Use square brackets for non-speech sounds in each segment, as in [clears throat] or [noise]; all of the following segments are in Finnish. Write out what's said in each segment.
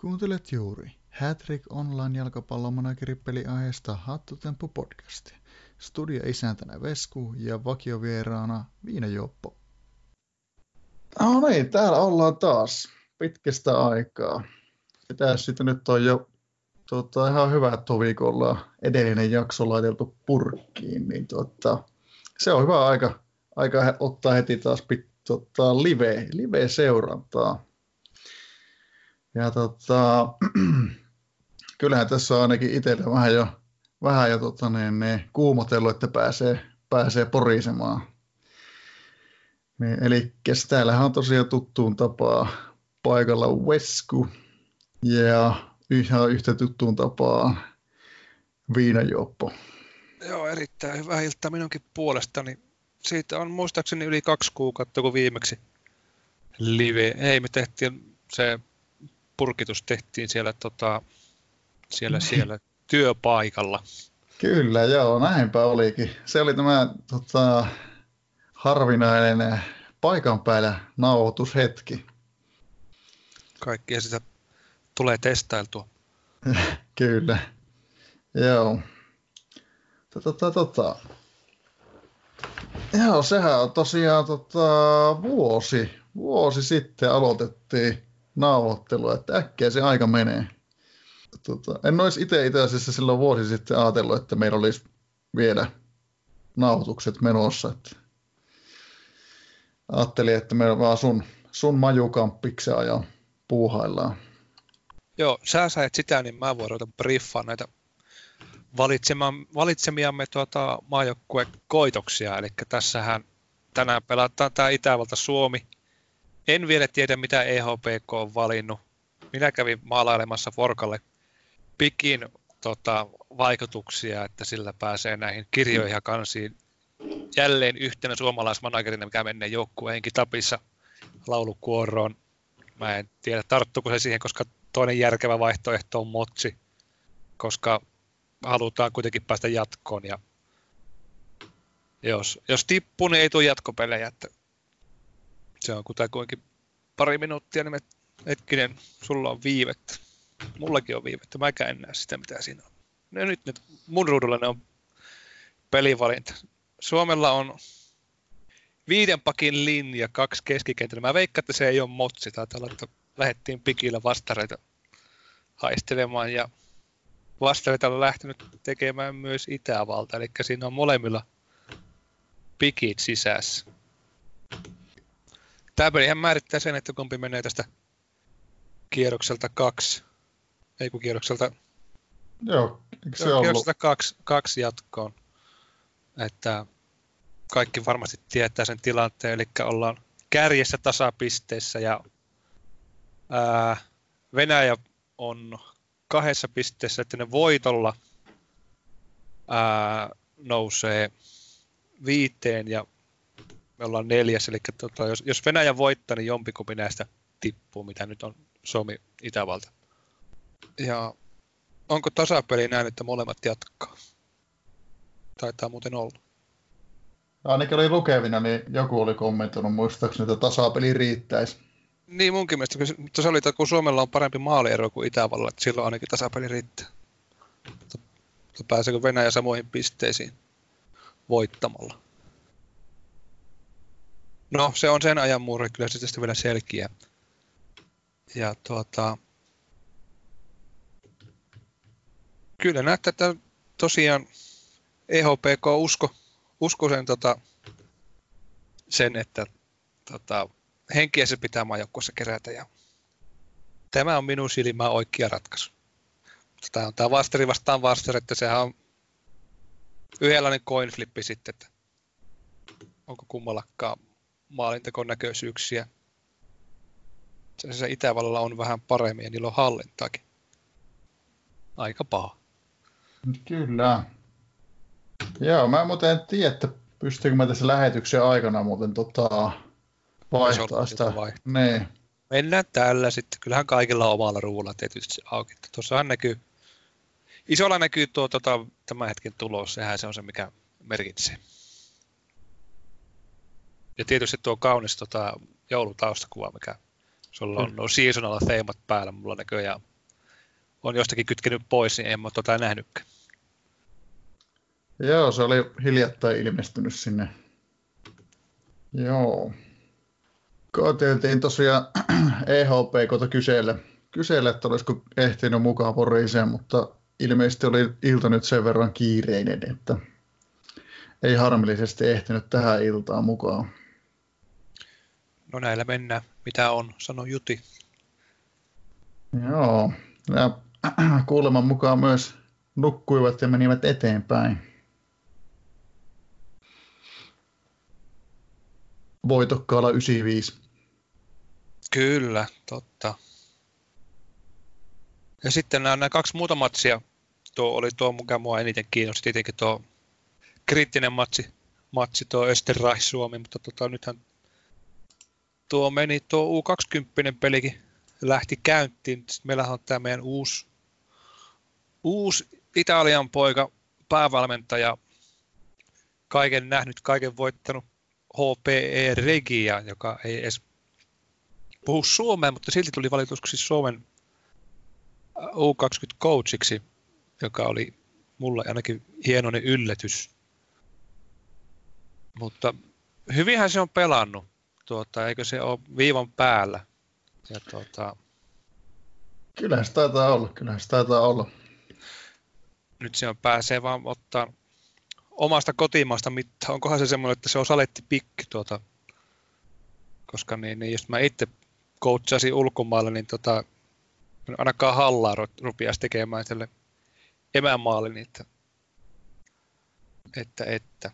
Kuuntelet juuri Hattrick Online jalkapallomanageri aiheesta Hattutemppu podcastia. Studio isäntänä Vesku ja vakiovieraana Viina Joppo. No niin, täällä ollaan taas pitkästä aikaa. Pitäisi sitten nyt on jo tota, ihan hyvä, että viikolla edellinen jakso laiteltu purkkiin, niin tota, se on hyvä aika, aika ottaa heti taas pit, tota, live, live-seurantaa ja tota, [clears throat] kyllähän tässä on ainakin itsellä vähän jo, vähän jo tota, niin, niin, kuumotellut, että pääsee, pääsee porisemaan. Niin, eli täällähän on tosiaan tuttuun tapaa paikalla Wesku ja ihan yhtä tuttuun tapaa viinajoppo. Joo, erittäin hyvä ilta minunkin puolestani. Siitä on muistaakseni yli kaksi kuukautta, kun viimeksi live. Ei, me tehtiin se purkitus tehtiin siellä, tota, siellä, siellä työpaikalla. Kyllä, joo, näinpä olikin. Se oli tämä tota, harvinainen paikan päällä nauhoitushetki. Kaikkia sitä tulee testailtua. [laughs] Kyllä, joo. Tota, tota. Joo, sehän on tosiaan tota, vuosi, vuosi sitten aloitettiin nauhoittelua, että äkkiä se aika menee. Tota, en olisi itse itse asiassa silloin vuosi sitten ajatellut, että meillä olisi vielä nauhoitukset menossa. Että ajattelin, että me vaan sun, sun majukamppiksen ajan puuhaillaan. Joo, sä sait sitä, niin mä voin ruveta briefaa näitä valitsemiamme tuota, koitoksia. Eli tässähän tänään pelataan tämä Itävalta-Suomi – en vielä tiedä, mitä EHPK on valinnut. Minä kävin maalailemassa Forkalle pikin tota, vaikutuksia, että sillä pääsee näihin kirjoihin ja kansiin jälleen yhtenä suomalaismanagerina, mikä menee joukkueenkin tapissa laulukuoroon. Mä en tiedä, tarttuuko se siihen, koska toinen järkevä vaihtoehto on Motsi, koska halutaan kuitenkin päästä jatkoon. Ja jos, jos tippuu, niin ei tule jatkopelejä. Että se on kutakuinkin pari minuuttia, niin hetkinen, sulla on viivettä. Mullakin on viivettä, mä en näe sitä, mitä siinä on. No nyt, nyt mun ruudulla ne on pelivalinta. Suomella on viiden pakin linja, kaksi keskikentällä. Mä veikkaan, että se ei ole motsi. Taitaa olla, että lähdettiin pikillä vastareita haistelemaan ja vastareita on lähtenyt tekemään myös Itävalta. Eli siinä on molemmilla pikit sisässä tämä pelihän määrittää sen, että kumpi menee tästä kierrokselta kaksi, ei kun kierrokselta, Joo, se ollut? kierrokselta kaksi, kaksi jatkoon. Että kaikki varmasti tietää sen tilanteen, eli ollaan kärjessä tasapisteissä ja ää, Venäjä on kahdessa pisteessä, että ne voitolla ää, nousee viiteen ja me ollaan neljäs, eli tota, jos, jos Venäjä voittaa, niin jompikumpi näistä tippuu, mitä nyt on Suomi Itävalta. Ja onko tasapeli näin, että molemmat jatkaa? Taitaa muuten olla. Ainakin oli lukevina, niin joku oli kommentoinut muistaakseni, että tasapeli riittäisi. Niin munkin mielestä, mutta se oli, että kun Suomella on parempi maaliero kuin Itävalla, että silloin ainakin tasapeli riittää. Mutta pääseekö Venäjä samoihin pisteisiin voittamalla? No, se on sen ajan murre, kyllä se tästä vielä selkiä. Ja tuota, kyllä näyttää, että tosiaan EHPK usko, usko sen, tota, sen että tota, henkiä se pitää maajoukkueessa kerätä. Ja tämä on minun silmään oikea ratkaisu. Tämä on tämä vasteri vastaan vasteri, että sehän on yhdenlainen coin flippi sitten, että onko kummallakaan maalintekon näköisyyksiä. Se Itävallalla on vähän paremmin ja niillä on hallintaakin. Aika paha. Kyllä. Joo, mä muuten en tiedä, että pystyykö mä tässä lähetyksen aikana muuten tota, vaihtaa sitä. Niin. Mennään tällä sitten. Kyllähän kaikilla on omalla ruulla tietysti se auki. Tuossahan näkyy, isolla näkyy tuo tota, tämän hetken tulos. Sehän se on se, mikä merkitsee. Ja tietysti tuo kaunis tota, joulutaustakuva, mikä sulla on mm. nuo seasonal teemat päällä. Mulla näköjään on jostakin kytkenyt pois, niin en ole tota nähnytkään. Joo, se oli hiljattain ilmestynyt sinne. Joo. Koeteltiin tosiaan [clears throat] EHP kota kysellä, kysellä, että olisiko ehtinyt mukaan Poriiseen, mutta ilmeisesti oli ilta nyt sen verran kiireinen, että ei harmillisesti ehtinyt tähän iltaan mukaan. No näillä mennään. Mitä on, sano Juti. Joo, ja [clears throat] kuuleman mukaan myös nukkuivat ja menivät eteenpäin. Voitokkaalla 95. Kyllä, totta. Ja sitten nämä, nämä kaksi muuta matsia, tuo oli tuo mukaan mua eniten kiinnosti, tietenkin tuo kriittinen matsi, matsi tuo Österreich Suomi, mutta tota, nythän tuo meni tuo U20 pelikin lähti käyntiin. Sitten meillähän on tämä meidän uusi, uusi Italian poika, päävalmentaja, kaiken nähnyt, kaiken voittanut HPE Regia, joka ei edes puhu suomea, mutta silti tuli valituksi Suomen U20 coachiksi, joka oli mulle ainakin hienoinen yllätys. Mutta hyvinhän se on pelannut, tuota, eikö se ole viivan päällä. Ja tuota, Kyllähän se taitaa olla, kyllähän se taitaa olla. Nyt se on pääsee vaan ottaa omasta kotimaasta mittaa. Onkohan se semmoinen, että se on saletti pikki tuota, koska niin, niin jos mä itse coachasin ulkomailla, niin tota, ainakaan hallaa rupiaisi tekemään sille emämaalle, niin että, että, että.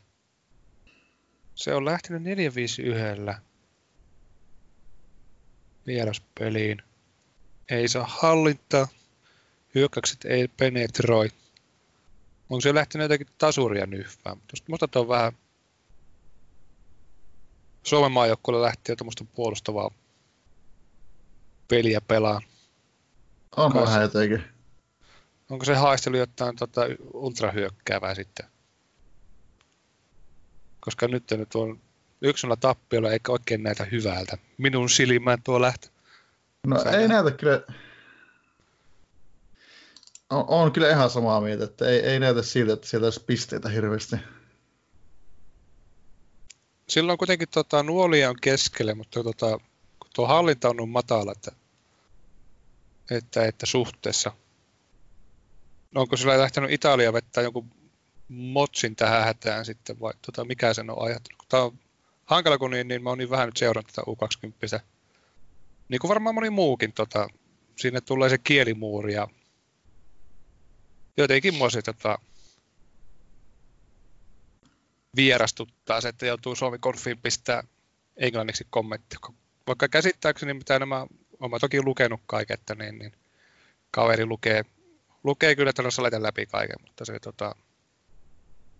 Se on lähtenyt 4-5-1 vieraspeliin. Ei saa hallintaa, hyökkäykset ei penetroi. Onko se lähtenyt jotenkin tasuria nyhvään? Musta tuo on vähän Suomen maajoukkueelle lähti jo tuommoista puolustavaa peliä pelaa. On Kas, vähän jotenkin. Onko se haistelu jotain tota, ultrahyökkäävää sitten? Koska nyt, nyt on yksillä tappiolla eikä oikein näitä hyvältä. Minun silmään tuo lähtö. No Sä ei näytä kyllä... On, on kyllä ihan samaa mieltä, että ei, ei näytä siltä, että sieltä olisi pisteitä hirveästi. Silloin kuitenkin tota, nuolia on keskelle, mutta tota, tuo hallinta on matala, että, että, että suhteessa. No, onko sillä lähtenyt Italia vettää jonkun motsin tähän hätään sitten, vai tota, mikä sen on ajattunut? Tämä on hankala, kun niin, niin mä oon niin vähän nyt seurannut tätä U20. Niin kuin varmaan moni muukin, tota, sinne tulee se kielimuuri ja jotenkin mua se tota, vierastuttaa se, että joutuu Suomi Konfiin pistää englanniksi kommentti. Vaikka käsittääkseni, mitä nämä, olen toki lukenut kaiken, että niin, niin kaveri lukee, lukee kyllä tällä saleten läpi kaiken, mutta se tota,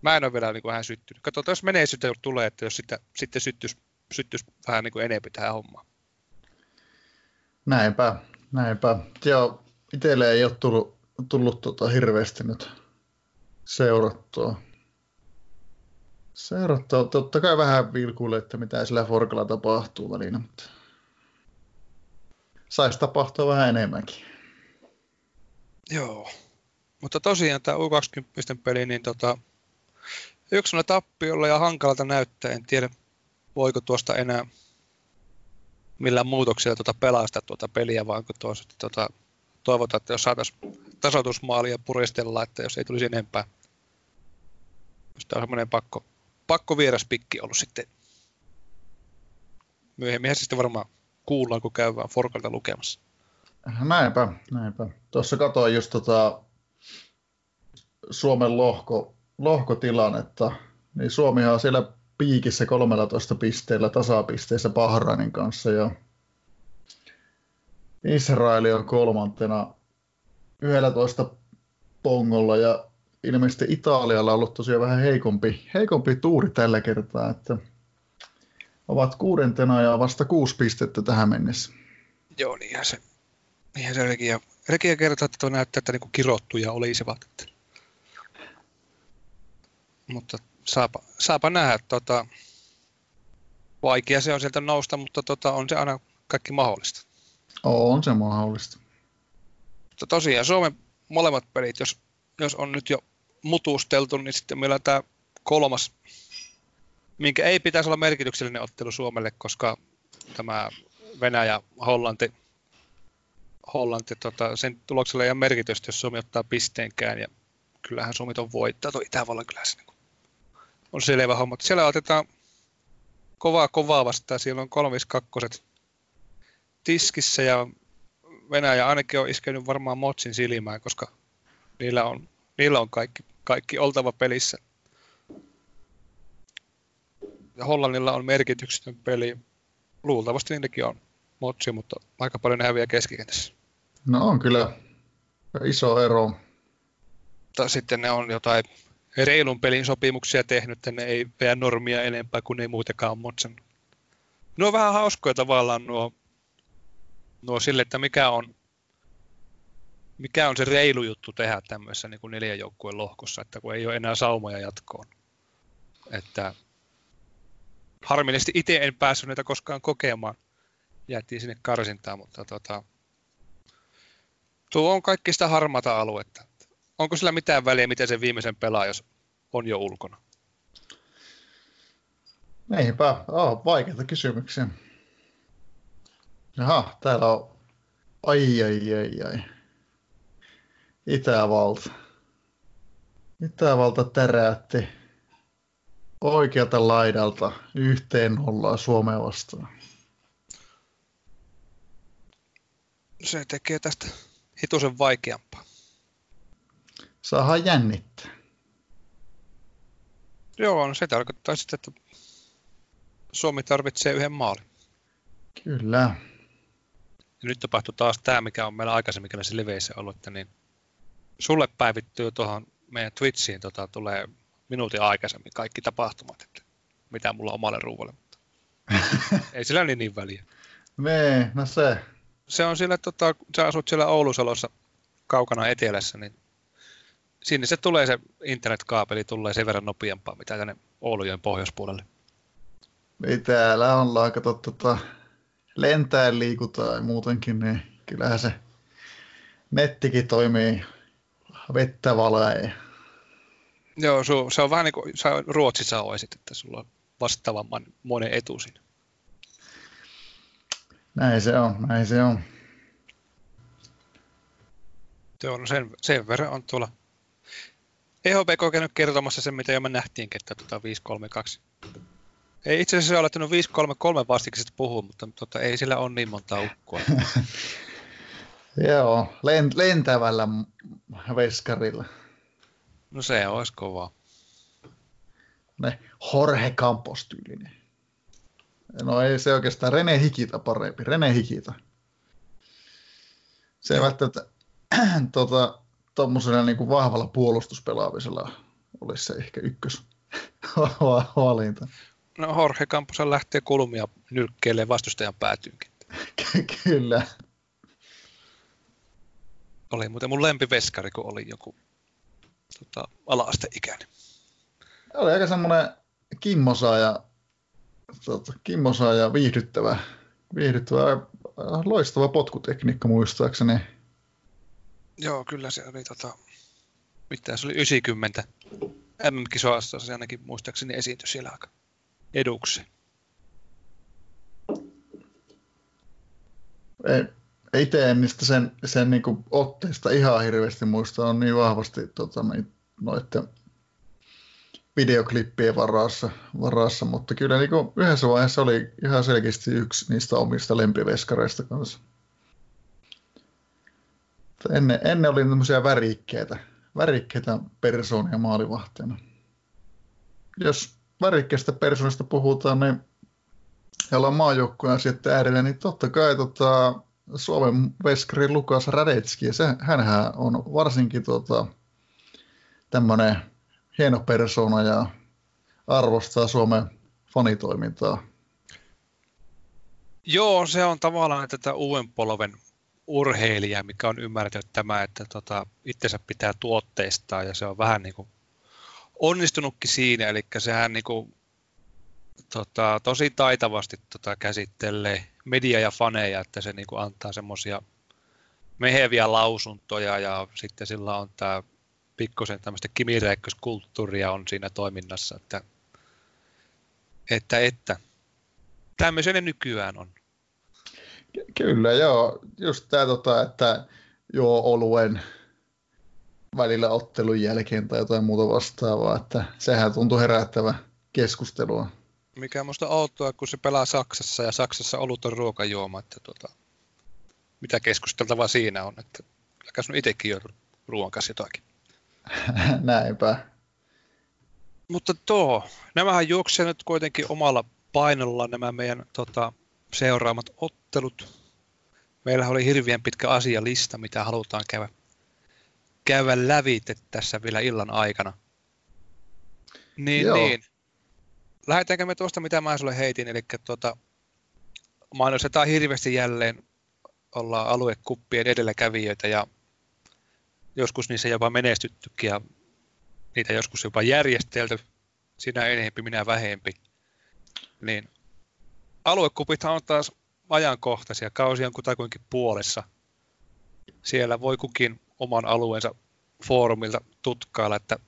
mä en ole vielä niin kuin vähän syttynyt. Katsotaan, jos menee sitten tulee, että jos sitä, sitten syttys, syttys vähän niin kuin enemmän tähän hommaan. Näinpä, näinpä. Joo, itselle ei ole tullut, tullut tota hirveästi nyt seurattua. Seurattua. Totta kai vähän vilkuille, että mitä sillä Forkalla tapahtuu välillä, mutta saisi tapahtua vähän enemmänkin. Joo, mutta tosiaan tämä U20 peli, niin tota, yksi tappiolla ja hankalalta näyttää. En tiedä, voiko tuosta enää millään muutoksilla tuota pelastaa tuota peliä, vaan kun tuossa, tuota, toivotaan, että jos saataisiin tasoitusmaalia puristella, että jos ei tulisi enempää. Tämä on semmoinen pakko, pakko vieraspikki ollut sitten. Myöhemmin se sitten varmaan kuullaan, kun käydään Forkalta lukemassa. Näinpä, näinpä. Tuossa katsoin just tota Suomen lohko, lohkotilannetta, niin Suomihan on siellä piikissä 13 pisteellä tasapisteissä Bahrainin kanssa ja Israeli on kolmantena 11 pongolla ja ilmeisesti Italialla on ollut tosiaan vähän heikompi, heikompi tuuri tällä kertaa, että ovat kuudentena ja vasta kuusi pistettä tähän mennessä. Joo, niinhän se, niinhän se regia, regia kertoo, että näyttää, että niinku kirottuja olisivat. Että. Mutta saapa, saapa nähdä. Tota, vaikea se on sieltä nousta, mutta tota, on se aina kaikki mahdollista. On se mahdollista. Mutta tosiaan Suomen molemmat pelit, jos, jos on nyt jo mutusteltu, niin sitten meillä on tämä kolmas, minkä ei pitäisi olla merkityksellinen ottelu Suomelle, koska tämä Venäjä, Hollanti, Hollanti tota, sen tuloksella ei ole merkitystä, jos Suomi ottaa pisteenkään. Ja kyllähän Suomi on voittaa, tuo Itävallan kyllä se niin on selvä homma. Siellä otetaan kovaa kovaa vastaan. Siellä on 352 tiskissä ja Venäjä ainakin on iskenyt varmaan Motsin silmään, koska niillä on, niillä on kaikki, kaikki oltava pelissä. Ja Hollannilla on merkityksetön peli. Luultavasti niilläkin on Motsi, mutta aika paljon ne häviää keskikentässä. No on kyllä iso ero. Mutta sitten ne on jotain reilun pelin sopimuksia tehnyt, että ne ei veä normia enempää kuin ei muutenkaan ole Motsen. Ne on vähän hauskoja tavallaan nuo, nuo sille, että mikä on, mikä on se reilu juttu tehdä tämmöisessä niin kuin neljän joukkueen lohkossa, että kun ei ole enää saumoja jatkoon. Että harmillisesti itse en päässyt näitä koskaan kokemaan. Jäätiin sinne karsintaan, mutta tota, tuo on kaikki sitä harmata aluetta. Onko sillä mitään väliä, miten se viimeisen pelaa, jos on jo ulkona? Eipä, oh, vaikeita kysymyksiä. Jaha, täällä on... Ai, ai, ai, ai. Itävalta. Itävalta täräytti oikealta laidalta yhteen nollaa Suomea vastaan. Se tekee tästä hitusen vaikeampaa. Saadaan jännittää. Joo, no se tarkoittaa sitten, että Suomi tarvitsee yhden maalin. Kyllä. Ja nyt tapahtuu taas tämä, mikä on meillä aikaisemmin näissä liveissä ollut, että niin sulle päivittyy tuohon meidän Twitchiin, tota, tulee minuutin aikaisemmin kaikki tapahtumat, että mitä mulla on omalle ruuvalle. Mutta [laughs] ei sillä niin, niin väliä. Nee, no se. Se on sillä, tota, sä asut siellä Oulusalossa kaukana etelässä, niin sinne se tulee se internetkaapeli tulee sen verran nopeampaa, mitä tänne Oulujen pohjoispuolelle. Ei täällä ollaan, kato, tota, lentää liikutaan ja muutenkin, niin kyllähän se nettikin toimii vettä valee. Joo, su, se on vähän niin kuin sä Ruotsissa olisit, että sulla on vastaavamman monen etu siinä. Näin se on, näin se on. Joo, no sen, sen verran on tuolla EHP kokenut kertomassa sen, mitä jo me nähtiinkin, että tuota 532. Ei itse asiassa ole alettanut 533 vastikisesti puhua, mutta tota, ei sillä ole niin monta ukkoa. [laughs] Joo, lentävällä veskarilla. No se olisi kovaa. Ne Jorge Campos tyylinen. No ei se oikeastaan Rene Hikita parempi. Rene Hikita. Se ei välttämättä [clears throat] tota, tuommoisella niin kuin vahvalla puolustuspelaamisella olisi se ehkä ykkös [laughs] valinta. No Jorge Campos lähtee kulmia nyrkkeelle vastustajan päätyynkin. Kyllä. Oli muuten mun lempiveskari, kun oli joku tota, ala-asteikäinen. Oli aika semmoinen kimmosaaja, tota, kimmosaaja viihdyttävä, viihdyttävä, loistava potkutekniikka muistaakseni. Joo, kyllä se oli tota, mitä se oli 90 MM-kisoassa, se ainakin muistaakseni esiintyi siellä aika eduksi. Itse en niistä sen, sen niin otteista ihan hirveästi muista, on niin vahvasti tota, niin, noiden videoklippien varassa, varassa mutta kyllä niin yhdessä vaiheessa oli ihan selkeästi yksi niistä omista lempiveskareista kanssa. Ennen, ennen oli tämmöisiä värikkeitä, värikkeitä persoonia maalivahtina. Jos värikkeistä persoonista puhutaan, niin ja ollaan maajoukkueen sitten äärellä, niin totta kai tota, Suomen veskari Lukas Radetski, ja se, hänhän on varsinkin tota, tämmöinen hieno persona ja arvostaa Suomen fanitoimintaa. Joo, se on tavallaan tätä uuden polven urheilija, mikä on ymmärtänyt tämä, että tota, itsensä pitää tuotteistaa ja se on vähän niin kuin onnistunutkin siinä, eli sehän niin kuin, tota, tosi taitavasti tota, käsittelee media ja faneja, että se niin kuin antaa semmoisia meheviä lausuntoja ja sitten sillä on tämä pikkusen tämmöistä kimiräikköskulttuuria on siinä toiminnassa, että, että, että tämmöisen ne nykyään on. Kyllä joo, just tämä, tota, että joo oluen välillä ottelun jälkeen tai jotain muuta vastaavaa, että sehän tuntuu herättävä keskustelua. Mikä musta outoa, kun se pelaa Saksassa ja Saksassa olut on ruokajuoma, että tota, mitä keskusteltavaa siinä on, että kyllä sun itsekin jo ruoan kanssa jotakin. [laughs] Näinpä. Mutta tuo, nämähän juoksee nyt kuitenkin omalla painolla nämä meidän tota, seuraamat ottelut. Meillä oli hirveän pitkä asialista, mitä halutaan käydä, käydä lävite tässä vielä illan aikana. Niin, Joo. niin. Lähdetäänkö me tuosta, mitä mä sulle heitin, eli tuota, mainostetaan hirveästi jälleen, ollaan aluekuppien edelläkävijöitä ja joskus niissä jopa menestyttykin ja niitä joskus jopa järjestelty, sinä enempi, minä vähempi. Niin aluekupithan on taas ajankohtaisia, kausi on kutakuinkin puolessa. Siellä voi kukin oman alueensa foorumilta tutkailla, että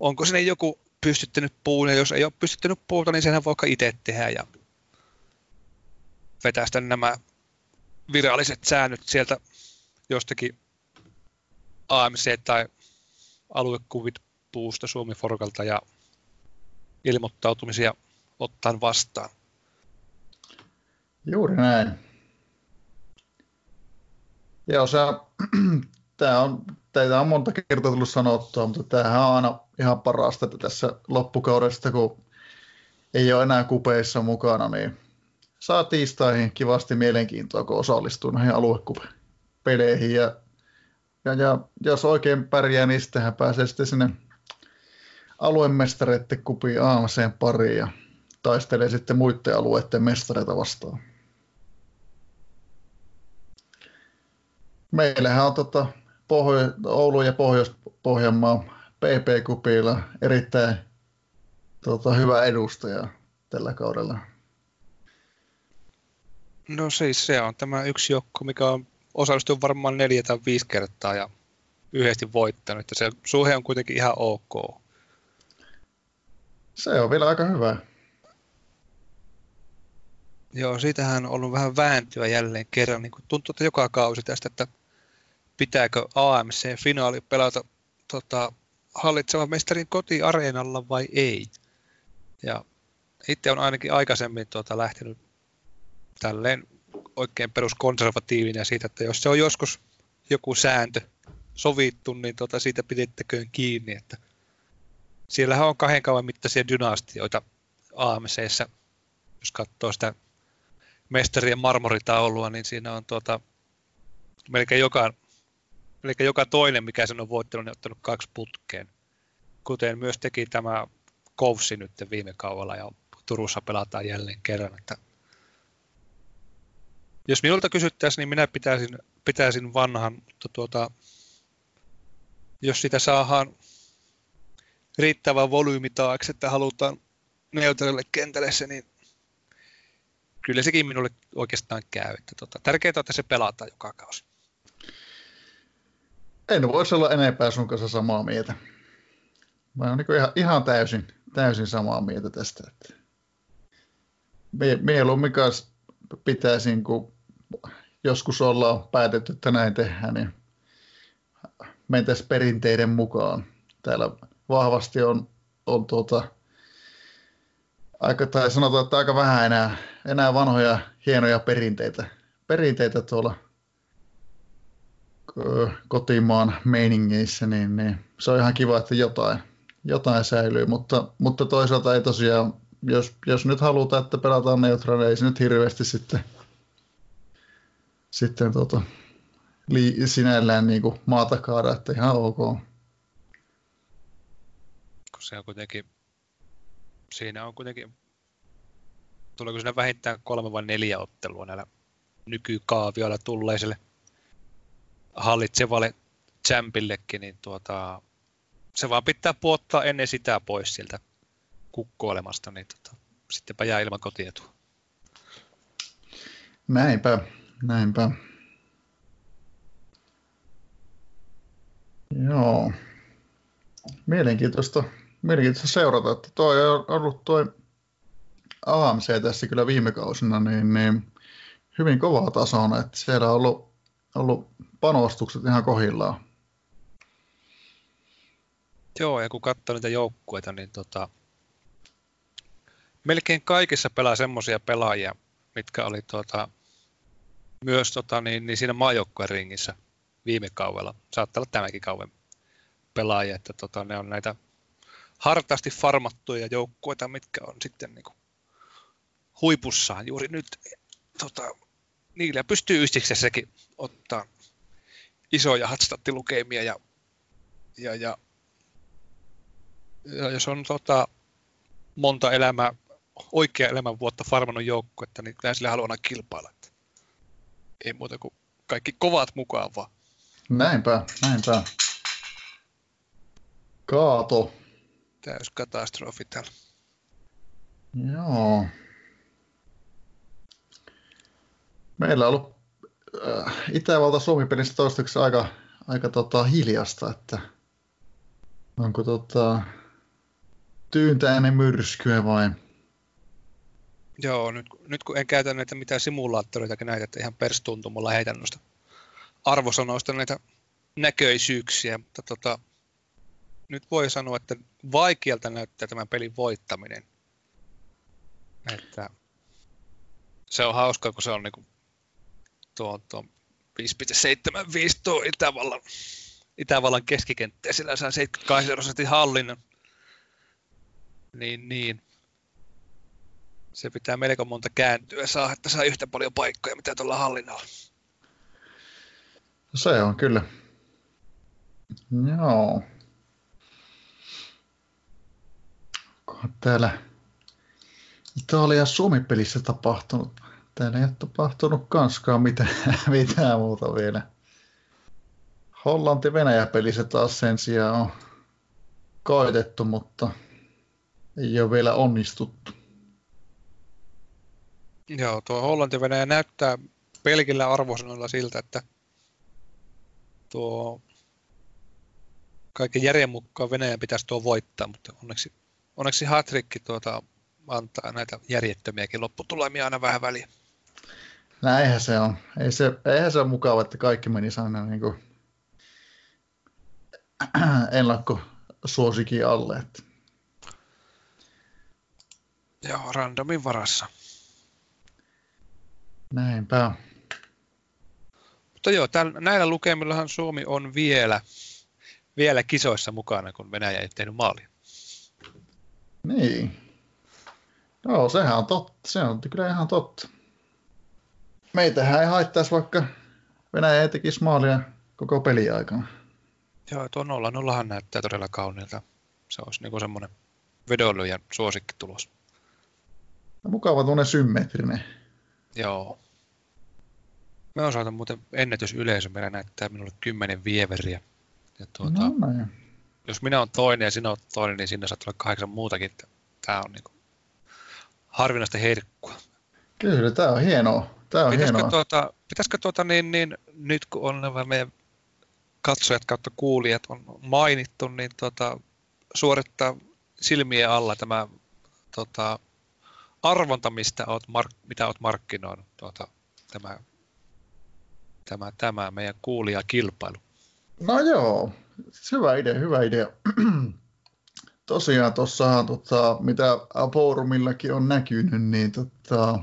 onko sinne joku pystyttänyt puun, ja jos ei ole pystyttänyt puuta, niin senhän voi itse tehdä ja vetästä nämä viralliset säännöt sieltä jostakin AMC tai aluekuvit puusta Suomi Forkalta ja ilmoittautumisia ottaa vastaan. Juuri näin. Joo, se, [clears throat] tämä on, teitä on monta kertaa tullut sanottua, mutta tämähän on aina ihan parasta, että tässä loppukaudesta, kun ei ole enää kupeissa mukana, niin saa tiistaihin kivasti mielenkiintoa, kun osallistuu näihin aluekupeleihin. Ja, ja, ja, jos oikein pärjää, niin sittenhän pääsee sitten sinne aluemestareiden kupiin AMCn pariin ja taistelee sitten muiden alueiden mestareita vastaan. Meillähän on tota, Pohjo- Oulu ja Pohjois-Pohjanmaa PP-kupilla erittäin tota, hyvä edustaja tällä kaudella. No siis se on tämä yksi joukko, mikä on osallistunut varmaan neljä tai viisi kertaa ja yhdesti voittanut. Että se suhe on kuitenkin ihan ok. Se on vielä aika hyvä. Joo, siitähän on ollut vähän vääntyä jälleen kerran. Niin kuin tuntuu, että joka kausi tästä, että pitääkö AMC-finaali pelata tota, hallitsevan mestarin kotiareenalla vai ei. Ja itse on ainakin aikaisemmin tuota, lähtenyt tälleen oikein peruskonservatiivinen siitä, että jos se on joskus joku sääntö sovittu, niin tuota, siitä pidettäköön kiinni. Että siellähän on kahden kauan mittaisia dynastioita AMCssä, jos katsoo sitä mestarien marmoritaulua, niin siinä on tuota, melkein joka Eli joka toinen, mikä sen on voittanut, niin on ottanut kaksi putkeen. Kuten myös teki tämä Kovsi nyt viime kaudella ja Turussa pelataan jälleen kerran. Että jos minulta kysyttäisiin, niin minä pitäisin, pitäisin vanhan, mutta tuota, jos sitä saadaan riittävä volyymi taakse, että halutaan neutraalille kentälle se, niin kyllä sekin minulle oikeastaan käy. Että tuota, tärkeintä on, että se pelataan joka kausi. En voisi olla enempää sun kanssa samaa mieltä. Mä oon niin ihan, ihan täysin, täysin samaa mieltä tästä. Että mieluummin kanssa pitäisi, kun joskus ollaan päätetty, että näin tehdään, niin mentäisiin perinteiden mukaan. Täällä vahvasti on, on tuota, aika, tai sanotaan, että aika vähän enää, enää vanhoja hienoja perinteitä, perinteitä tuolla kotimaan meiningeissä, niin, niin se on ihan kiva, että jotain, jotain säilyy, mutta, mutta toisaalta ei tosiaan, jos, jos nyt halutaan, että pelataan neutraaleja, ei se nyt hirveästi sitten, sitten tota, li, sinällään niin kuin maata kaada, että ihan ok. Kun se on kuitenkin, siinä on kuitenkin, tuleeko siinä vähintään kolme vai neljä ottelua näillä nykykaavioilla tulleiselle hallitsevalle champillekin, niin tuota, se vaan pitää puottaa ennen sitä pois sieltä kukkoilemasta, niin tuota, sittenpä jää ilman kotietua. Näinpä, näinpä. Joo. Mielenkiintoista, mielenkiintoista seurata, että tuo on ollut tuo AMC tässä kyllä viime kausina, niin, niin hyvin kovaa tasona, että siellä on ollut ollut panostukset ihan kohillaan. Joo, ja kun katsoo niitä joukkueita, niin tota, melkein kaikissa pelaa semmoisia pelaajia, mitkä oli tota, myös tota, niin, niin siinä maajoukkueen ringissä viime kaudella. Saattaa olla tämäkin kauan pelaajia, että tota, ne on näitä hartaasti farmattuja joukkueita, mitkä on sitten niin kuin, huipussaan juuri nyt. Tota, niillä pystyy ystiksessäkin ottaa isoja hatstattilukemia ja, ja, ja, ja jos on tota, monta elämää, oikea elämän vuotta farmannut joukkuetta, niin kyllä sille haluaa kilpailla. Että ei muuta kuin kaikki kovat mukaan vaan. Näinpä, näinpä. Kaato. Täys katastrofi täällä. Joo. Meillä on ollut äh, Itävalta-Suomi-pelissä toistaiseksi aika, aika tota, hiljasta, että onko tota, tyyntä ennen myrskyä vai? Joo, nyt, nyt kun en käytä näitä mitään simulaattoreita, näitä, että ihan perstuntumalla heitän noista arvosanoista näitä näköisyyksiä, mutta tota, nyt voi sanoa, että vaikealta näyttää tämän pelin voittaminen. Että se on hauskaa, kun se on niinku tuo, tuo 5.75 tuo Itävallan, Itävallan keskikenttä, sillä saa 78 prosentin hallinnan. Niin, niin. Se pitää melko monta kääntyä saa, että saa yhtä paljon paikkoja, mitä tuolla hallinnalla. Se on kyllä. Joo. Onkohan täällä Italia Suomi-pelissä tapahtunut? Täällä ei ole tapahtunut kanskaan mitään, [laughs] mitään muuta vielä. Hollanti-Venäjä-pelissä taas sen sijaan on koitettu, mutta ei ole vielä onnistuttu. Joo, tuo Hollanti-Venäjä näyttää pelkillä arvosanoilla siltä, että tuo kaiken järjen mukaan Venäjän pitäisi tuo voittaa, mutta onneksi, onneksi Hatrikki tuota antaa näitä järjettömiäkin lopputulemia aina vähän väliä. Näinhän se on. Ei se, eihän se ole mukava, että kaikki meni aina niin kuin [clears throat] ennakko suosikin alle. Että. Joo, randomin varassa. Näinpä. Mutta joo, täl, näillä lukemillahan Suomi on vielä, vielä kisoissa mukana, kun Venäjä ei tehnyt maalia. Niin. Joo, sehän on totta. Se on kyllä ihan totta. Meitähän ei haittaisi, vaikka Venäjä ei tekisi maalia koko peliaikana. Joo, tuo nolla nollahan näyttää todella kauniilta. Se olisi niin semmoinen vedonlyöjän suosikkitulos. No, mukava tuonne symmetrinen. Joo. Me on saatu muuten ennätysyleisö. Meillä näyttää minulle kymmenen vieveriä. Ja tuota, no, no jos minä olen toinen ja sinä olet toinen, niin sinne saattaa olla kahdeksan muutakin. Tämä on niin harvinaista herkkua. Kyllä, tämä on hienoa. Tämä on pitäisikö hienoa. Tuota, pitäisikö tuota niin, niin, nyt kun on nämä meidän katsojat kautta kuulijat on mainittu, niin tuota, suorittaa silmien alla tämä tuota, arvonta, mistä oot mark- mitä olet markkinoinut, tuota, tämä, tämä, tämä meidän kuulijakilpailu. No joo, hyvä idea, hyvä idea. [clears throat] Tosiaan tuossa, tota, mitä foorumillakin on näkynyt, niin tota,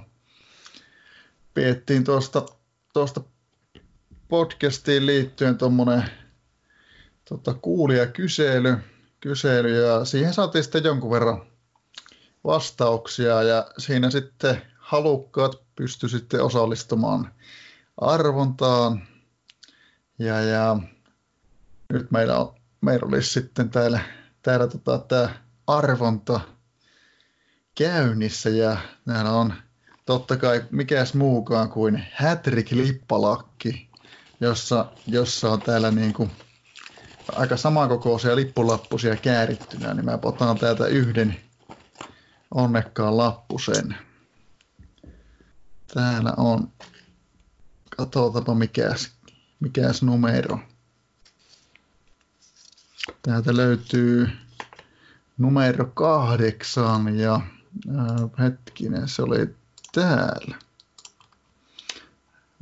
piettiin tuosta, tuosta podcastiin liittyen tuommoinen tota, kuulijakysely kysely, ja siihen saatiin sitten jonkun verran vastauksia ja siinä sitten halukkaat pysty sitten osallistumaan arvontaan. Ja, ja nyt meillä, on, meillä olisi sitten täällä, täällä tota, tämä arvonta käynnissä ja täällä on totta kai mikäs muukaan kuin Hätrik Lippalakki, jossa, jossa on täällä niin kuin aika samankokoisia lippulappusia käärittynä, niin mä otan täältä yhden onnekkaan lappusen. Täällä on, katsotaanpa mikäs, mikäs numero. Täältä löytyy numero kahdeksan ja äh, hetkinen, se oli täällä.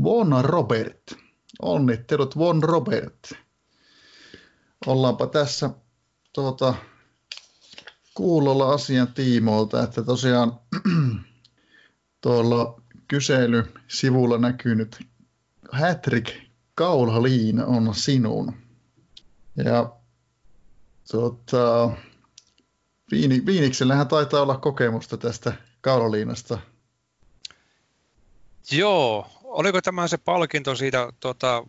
Von Robert. Onnittelut Von Robert. Ollaanpa tässä tuota, kuulolla asian tiimoilta, että tosiaan [clears throat] tuolla kyselysivulla näkynyt Hattrick kaulaliin on sinun. Ja tuota, Viini, Viiniksellähän taitaa olla kokemusta tästä kaulaliinasta. Joo, oliko tämä se palkinto siitä tuota,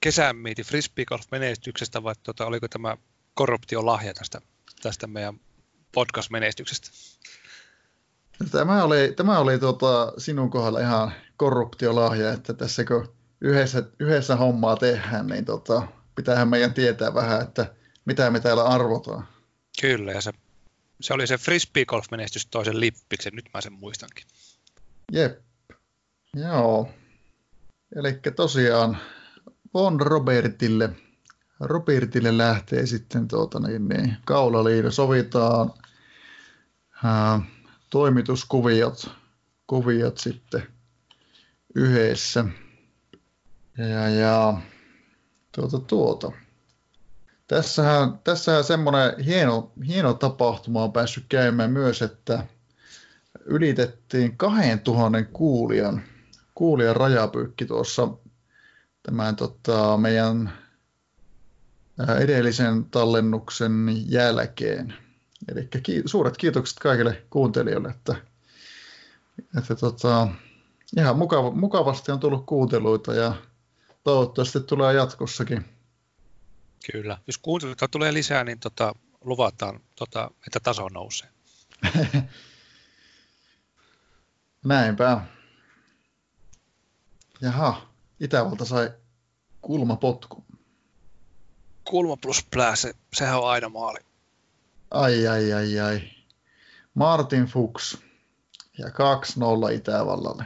kesän miiti frisbee golf menestyksestä vai tuota, oliko tämä korruptiolahja tästä, tästä meidän podcast-menestyksestä? Tämä oli, tämä oli tuota, sinun kohdalla ihan korruptiolahja, että tässä kun yhdessä, yhdessä hommaa tehdään, niin tota, pitäähän meidän tietää vähän, että mitä me täällä arvotaan. Kyllä, ja se, se oli se frisbee golf-menestys toisen lippiksen, nyt mä sen muistankin. Jep, joo. Eli tosiaan Von Robertille, Robertille lähtee sitten tuota, niin, niin, kaulaliina, sovitaan ää, toimituskuviot kuviot sitten yhdessä. Ja, ja tuota, tuota. Tässähän, tässähän semmoinen hieno, hieno tapahtuma on päässyt käymään myös, että ylitettiin 2000 kuulijan, kuulijan rajapyykki tuossa tämän tota, meidän edellisen tallennuksen jälkeen. Eli ki- suuret kiitokset kaikille kuuntelijoille, että, että tota, ihan mukava, mukavasti on tullut kuunteluita ja toivottavasti tulee jatkossakin. Kyllä. Jos kuuntelijoita tulee lisää, niin tota, luvataan, tota, että taso nousee. [laughs] Näinpä. Jaha, Itävalta sai kulmapotku. Kulma plus plää, se, sehän on aina maali. Ai, ai, ai, ai. Martin Fuchs ja 2-0 Itävallalle.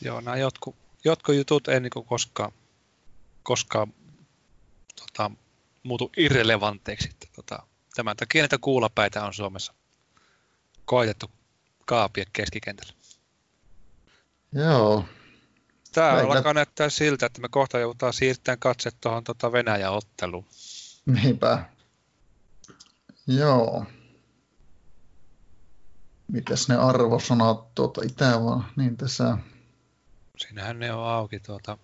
Joo, nämä jotkut, jotkut jutut ei niin koskaan, koskaan tota, muutu irrelevanteiksi. Tota, tämän takia näitä kuulapäitä on Suomessa koetettu kaapia keskikentällä. Joo. Tämä Meillä... alkaa näyttää siltä, että me kohta joudutaan siirtämään katse tuohon tota Venäjän otteluun. Niinpä. Joo. Mitäs ne arvosanat tuota Itävallan, niin tässä... Siinähän ne on auki tuota.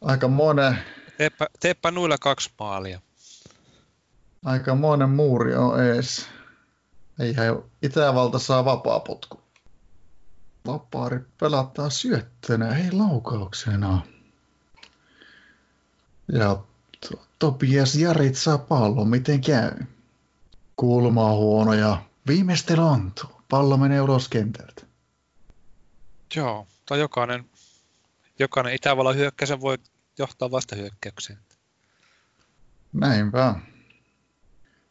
Aika monen... Teepä, teepä nuilla kaksi maalia. Aika monen muuri on ees. Eihän Itävalta saa vapaa potku. Vapaari pelataan syöttönä, ei laukauksena. Ja Topias Jarit saa pallon, miten käy? Kulma on huono ja viimeistely ontuu. Pallo menee ulos kentältä. Joo, tai jokainen, jokainen Itävallan hyökkäisen voi johtaa vasta hyökkäykseen. Näinpä.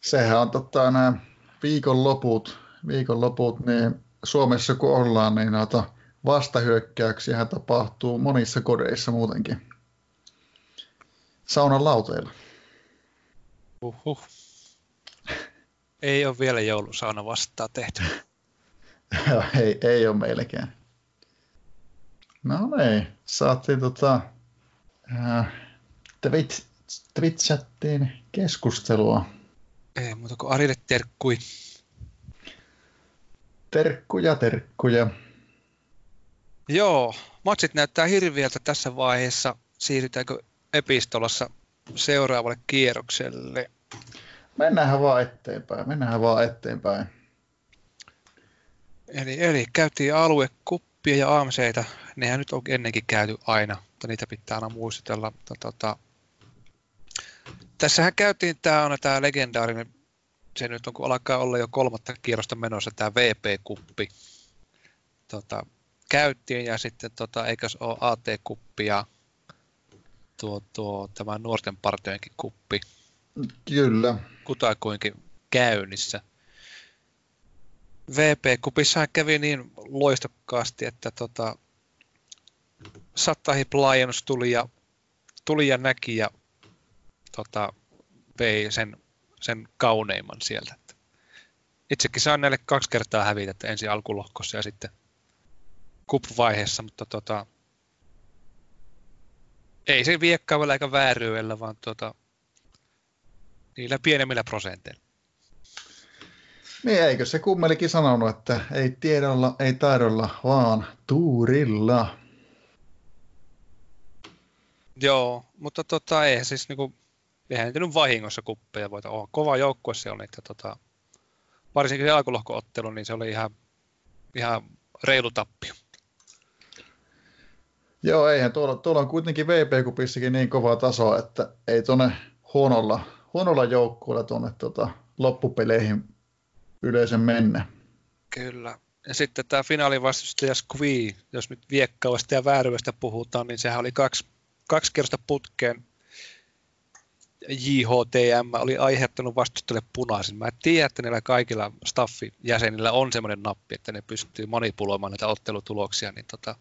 Sehän on totta nämä viikonloput, viikonloput niin Suomessa kun ollaan, niin noita vastahyökkäyksiä tapahtuu monissa kodeissa muutenkin. Saunan lauteilla. Uhuh. Ei ole vielä joulusauna vastaa tehty. [laughs] ei, ei ole meilläkään. No niin, saatiin tota, äh, twit, twitchattiin keskustelua. Ei muuta kuin Arille terkkui. Terkkuja, terkkuja. Joo, matsit näyttää hirviältä tässä vaiheessa. Siirrytäänkö epistolassa seuraavalle kierrokselle? Mennään vaan eteenpäin, mennään vaan eteenpäin. Eli, eli käytiin aluekuppia ja AMCitä. Nehän nyt on ennenkin käyty aina, mutta niitä pitää aina muistutella. Tota, tässähän käytiin tämä tämä legendaarinen se nyt on, kun alkaa olla jo kolmatta kierrosta menossa tämä VP-kuppi. Tota, käyttiin ja sitten tota, eikös ole AT-kuppi ja tuo, tuo, tämä nuorten partioinkin kuppi. Kyllä. Kutakuinkin käynnissä. VP-kupissahan kävi niin loistokkaasti, että tota, Sattahip Lions tuli ja, tuli ja näki ja tota, vei sen, sen kauneimman sieltä. Itsekin saan näille kaksi kertaa hävitä, että ensin alkulohkossa ja sitten kup-vaiheessa, mutta tota, ei se viekkaavalla eikä vääryydellä, vaan tota, niillä pienemmillä prosenteilla. Niin, eikö se kummelikin sanonut, että ei tiedolla, ei taidolla, vaan tuurilla. Joo, mutta tota, ei siis niinku, eihän nyt vahingossa kuppeja voita olla. Kova joukkue se on, että tota, varsinkin se alkulohkoottelu, niin se oli ihan, ihan reilu tappio. Joo, eihän tuolla, tuolla on kuitenkin VP-kupissakin niin kova taso, että ei tuonne huonolla, huonolla joukkueella tuonne tota, loppupeleihin yleensä mennä. Kyllä. Ja sitten tämä finaalivastustaja Squee, jos nyt viekkaavasta ja vääryvästä puhutaan, niin sehän oli kaksi, kaksi kertaa putkeen JHTM oli aiheuttanut vastustajalle punaisen. Mä tiedän, että näillä kaikilla staffijäsenillä on semmoinen nappi, että ne pystyy manipuloimaan näitä ottelutuloksia, niin tota,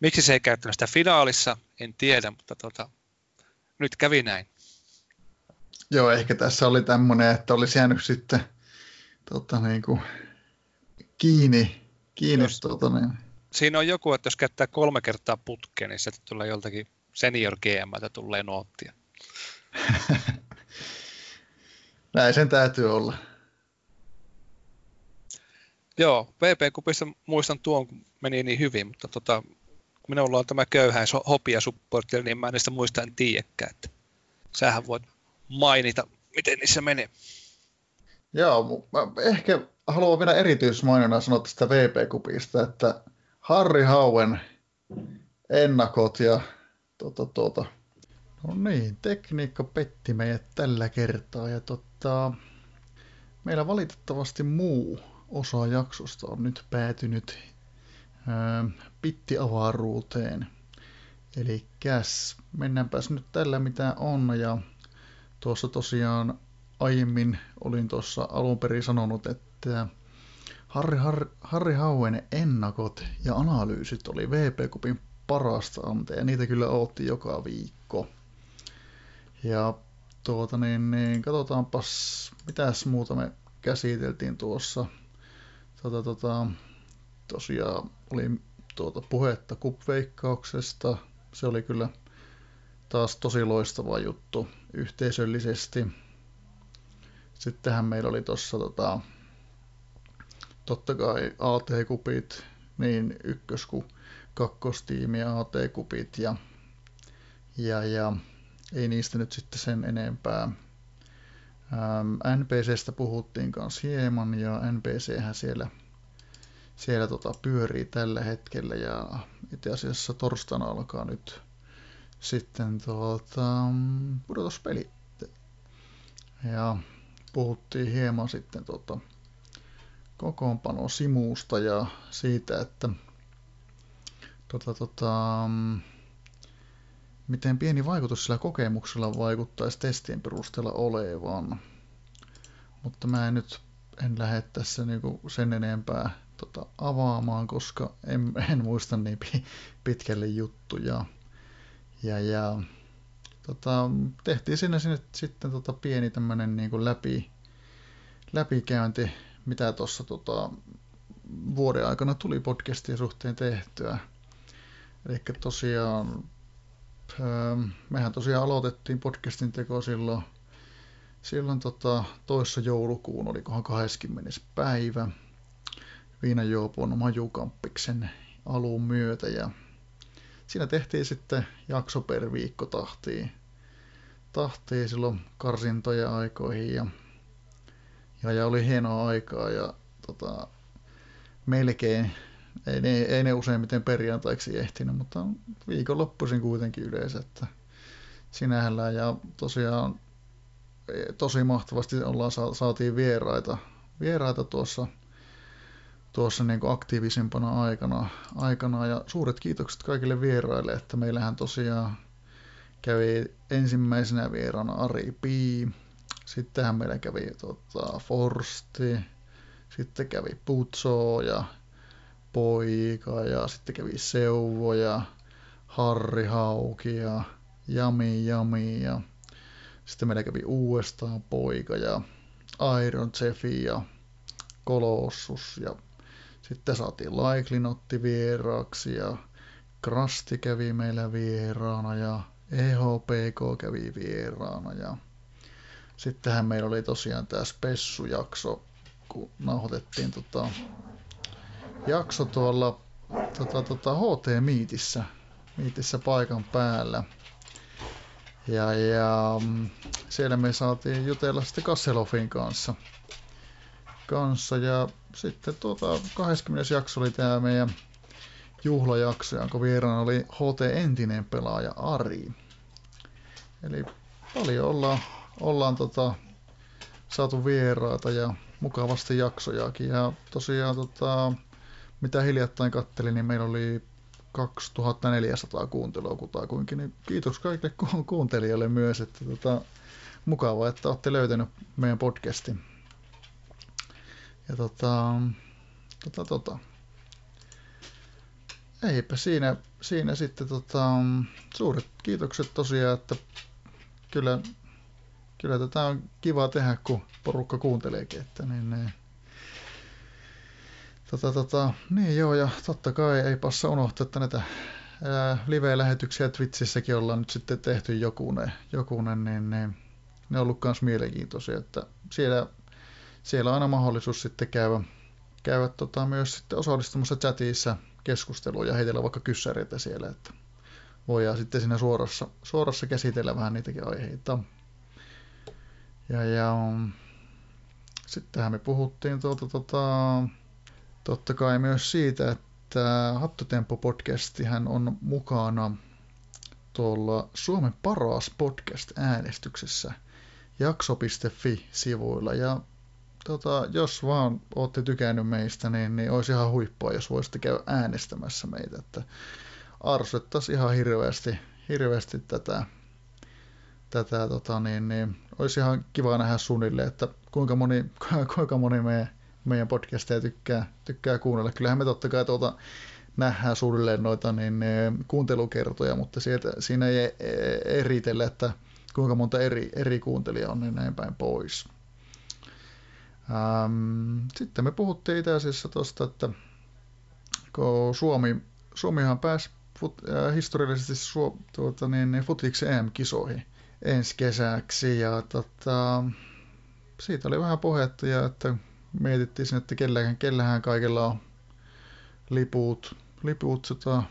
miksi se ei käyttänyt sitä finaalissa, en tiedä, mutta tota, nyt kävi näin. Joo, ehkä tässä oli tämmöinen, että olisi jäänyt sitten tota, niin kuin, kiinni, kiinni jos, tota, niin. Siinä on joku, että jos käyttää kolme kertaa putkeen, niin sieltä tulee joltakin senior GM, tulee noottia. [laughs] Näin sen täytyy olla. Joo, VP-kupissa muistan tuon, kun meni niin hyvin, mutta tota, kun minulla on tämä köyhäis hopia supportti, niin mä en niistä muista en tiedäkään. Että sähän voit mainita, miten niissä menee. Joo, mä ehkä haluan vielä erityismainona sanoa tästä VP-kupista, että Harri Hauen ennakot ja tuota, tuota, No niin, tekniikka petti meidät tällä kertaa ja tota, meillä valitettavasti muu osa jaksosta on nyt päätynyt ää, pittiavaruuteen. Eli mennäänpäs nyt tällä mitä on ja tuossa tosiaan aiemmin olin tuossa alun perin sanonut, että Harri, Harri, Harri Hauen ennakot ja analyysit oli VP-kupin parasta anteja. Niitä kyllä ootti joka viikko. Ja tuota niin, niin katsotaanpas, mitäs muuta me käsiteltiin tuossa. Tota, tota, tosiaan oli tuota puhetta kupveikkauksesta. Se oli kyllä taas tosi loistava juttu yhteisöllisesti. Sittenhän meillä oli tuossa tota, totta kai AT-kupit, niin ykkös- kuin kakkostiimi AT-kupit ja, ja, ja ei niistä nyt sitten sen enempää. Ähm, NPCstä puhuttiin kanssa hieman ja NPChän siellä, siellä tota pyörii tällä hetkellä ja itse asiassa torstaina alkaa nyt sitten tuota, pudotuspeli. Ja puhuttiin hieman sitten tota, kokoonpano simuusta ja siitä, että tota, tota, miten pieni vaikutus sillä kokemuksella vaikuttaisi testien perusteella olevan. Mutta mä en nyt en lähde tässä niinku sen enempää tota, avaamaan, koska en, en muista niin pitkälle juttuja. Ja, ja tota, tehtiin sinne, sinne sitten tota, pieni tämmönen niinku läpi, läpikäynti, mitä tuossa tota, vuoden aikana tuli podcastien suhteen tehtyä. Eli tosiaan mehän tosiaan aloitettiin podcastin teko silloin, silloin tota, toissa joulukuun, olikohan 20. päivä, Viinajuopon Majukamppiksen alun myötä ja siinä tehtiin sitten jakso per viikko tahtiin, tahtiin silloin karsintoja aikoihin ja, ja, ja oli hienoa aikaa ja tota, melkein ei ne, ei ne useimmiten perjantaiksi ehtinyt, mutta viikonloppuisin kuitenkin yleensä, että sinällään. Ja tosiaan e, tosi mahtavasti ollaan, saatiin vieraita, vieraita tuossa, tuossa niin kuin aktiivisempana aikana, aikana. Ja suuret kiitokset kaikille vieraille, että meillähän tosiaan kävi ensimmäisenä vieraana Ari Pi, sittenhän meillä kävi tota, Forsti, sitten kävi Putso ja poika ja sitten kävi Seuvo ja Harri Hauki ja Jami Jami ja Sitten meillä kävi uudestaan poika ja Iron Jeffi ja Kolossus ja sitten saatiin Laiklin otti vieraaksi ja Krasti kävi meillä vieraana ja EHPK kävi vieraana ja sittenhän meillä oli tosiaan tämä spessujakso, kun nauhoitettiin tota, jakso tuolla tota, tota, HT-miitissä miitissä paikan päällä. Ja, ja mm, siellä me saatiin jutella sitten Kasselofin kanssa. kanssa ja sitten tuota, 20. jakso oli tämä meidän juhlajakso, jonka vieraana oli HT entinen pelaaja Ari. Eli paljon ollaan, ollaan tota, saatu vieraita ja mukavasti jaksojakin. Ja tosiaan, tota, mitä hiljattain kattelin, niin meillä oli 2400 kuuntelua kutakuinkin, niin kiitos kaikille ku- kuuntelijoille myös, että tota, mukavaa, että olette löytänyt meidän podcastin. Ja tota, tota, tota. Eipä siinä, siinä sitten tota, suuret kiitokset tosiaan, että kyllä, kyllä tätä on kiva tehdä, kun porukka kuunteleekin, että niin, niin. Tota, tota, niin joo, ja totta kai ei passa unohtaa, että näitä live-lähetyksiä Twitchissäkin ollaan nyt sitten tehty jokunen, jokunen niin, niin ne on ollut myös mielenkiintoisia, että siellä, siellä on aina mahdollisuus sitten käydä, käydä tota, myös sitten osallistumassa chatissa keskusteluun ja heitellä vaikka kyssäreitä siellä, että voidaan sitten siinä suorassa, suorassa käsitellä vähän niitäkin aiheita. Ja, ja sittenhän me puhuttiin tuota, tuota, totta kai myös siitä, että Hattutempo-podcastihan on mukana tuolla Suomen paras podcast-äänestyksessä jakso.fi-sivuilla. Ja tota, jos vaan olette tykännyt meistä, niin, niin olisi ihan huippua, jos voisitte käydä äänestämässä meitä. Että arvostettaisiin ihan hirveästi, hirveästi tätä, tätä tota, niin, niin, olisi ihan kiva nähdä suunnilleen, että kuinka moni, [laughs] kuinka moni meidän meidän podcasteja tykkää, tykkää kuunnella. Kyllähän me totta kai tuota nähdään suunnilleen noita niin, kuuntelukertoja, mutta sieltä, siinä ei eritellä, että kuinka monta eri, eri kuuntelijaa on, niin näin päin pois. Ähm, sitten me puhuttiin itse asiassa tuosta, että kun Suomi, Suomihan pääsi fut, äh, historiallisesti Suo, tuota, niin, niin Futiksen EM-kisoihin ensi kesäksi ja tota, siitä oli vähän puhetta ja että mietittiin sinne, että kellähän, kellähän kaikilla on liput, liput tota,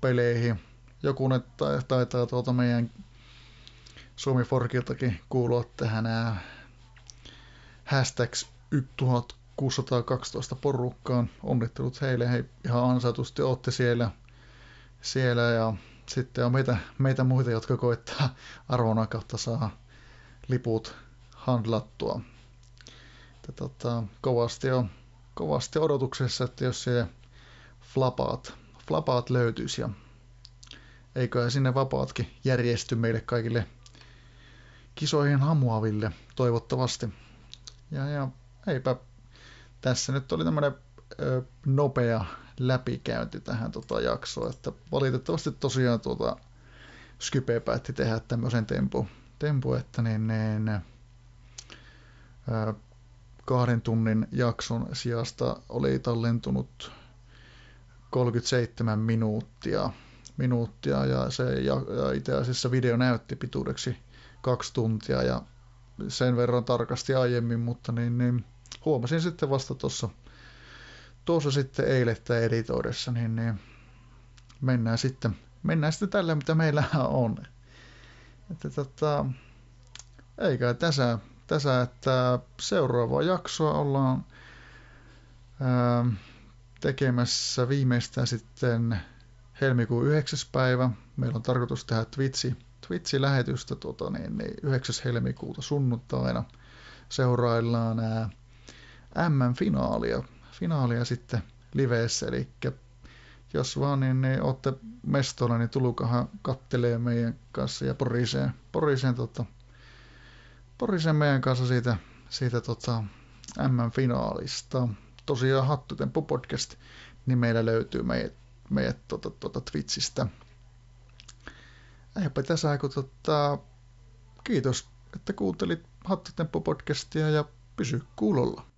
peleihin. Joku ne taitaa tuolta meidän Suomi Forkiltakin kuulua tähän nämä hashtags 1612 porukkaan. Onnittelut heille, he ihan ansaitusti olette siellä, siellä ja sitten on meitä, meitä muita, jotka koittaa arvona kautta saa liput handlattua että tota, kovasti, on, kovasti odotuksessa, että jos se flapaat, flapaat löytyisi ja eiköhän sinne vapaatkin järjesty meille kaikille kisoihin hamuaville toivottavasti. Ja, ja eipä tässä nyt oli tämmöinen nopea läpikäynti tähän tota jaksoon, että valitettavasti tosiaan tuota Skype päätti tehdä tämmöisen tempu, tempu että niin, niin, ö, kahden tunnin jakson sijasta oli tallentunut 37 minuuttia, minuuttia ja se ja, ja itse asiassa video näytti pituudeksi kaksi tuntia ja sen verran tarkasti aiemmin, mutta niin, niin huomasin sitten vasta tuossa tuossa sitten eilettä editoidessa, niin, niin mennään sitten, mennään sitten tällä, mitä meillä on. Että tota, eikä tässä tässä, että seuraavaa jaksoa ollaan ää, tekemässä viimeistään sitten helmikuun 9. päivä. Meillä on tarkoitus tehdä Twitchi, Twitchi-lähetystä tuota, niin, niin 9. helmikuuta sunnuntaina. Seuraillaan nämä M-finaalia finaalia sitten liveessä, eli jos vaan niin, niin olette mestolla, niin tulukahan kattelee meidän kanssa ja poriseen, poriseen tota, porisen meidän kanssa siitä, siitä tota M-finaalista. Tosiaan Hattutemppu podcast, niin meillä löytyy meidät, meidät tota, tota Twitchistä. Eipä tässä kun tota, kiitos, että kuuntelit Hattutemppu-podcastia ja pysy kuulolla.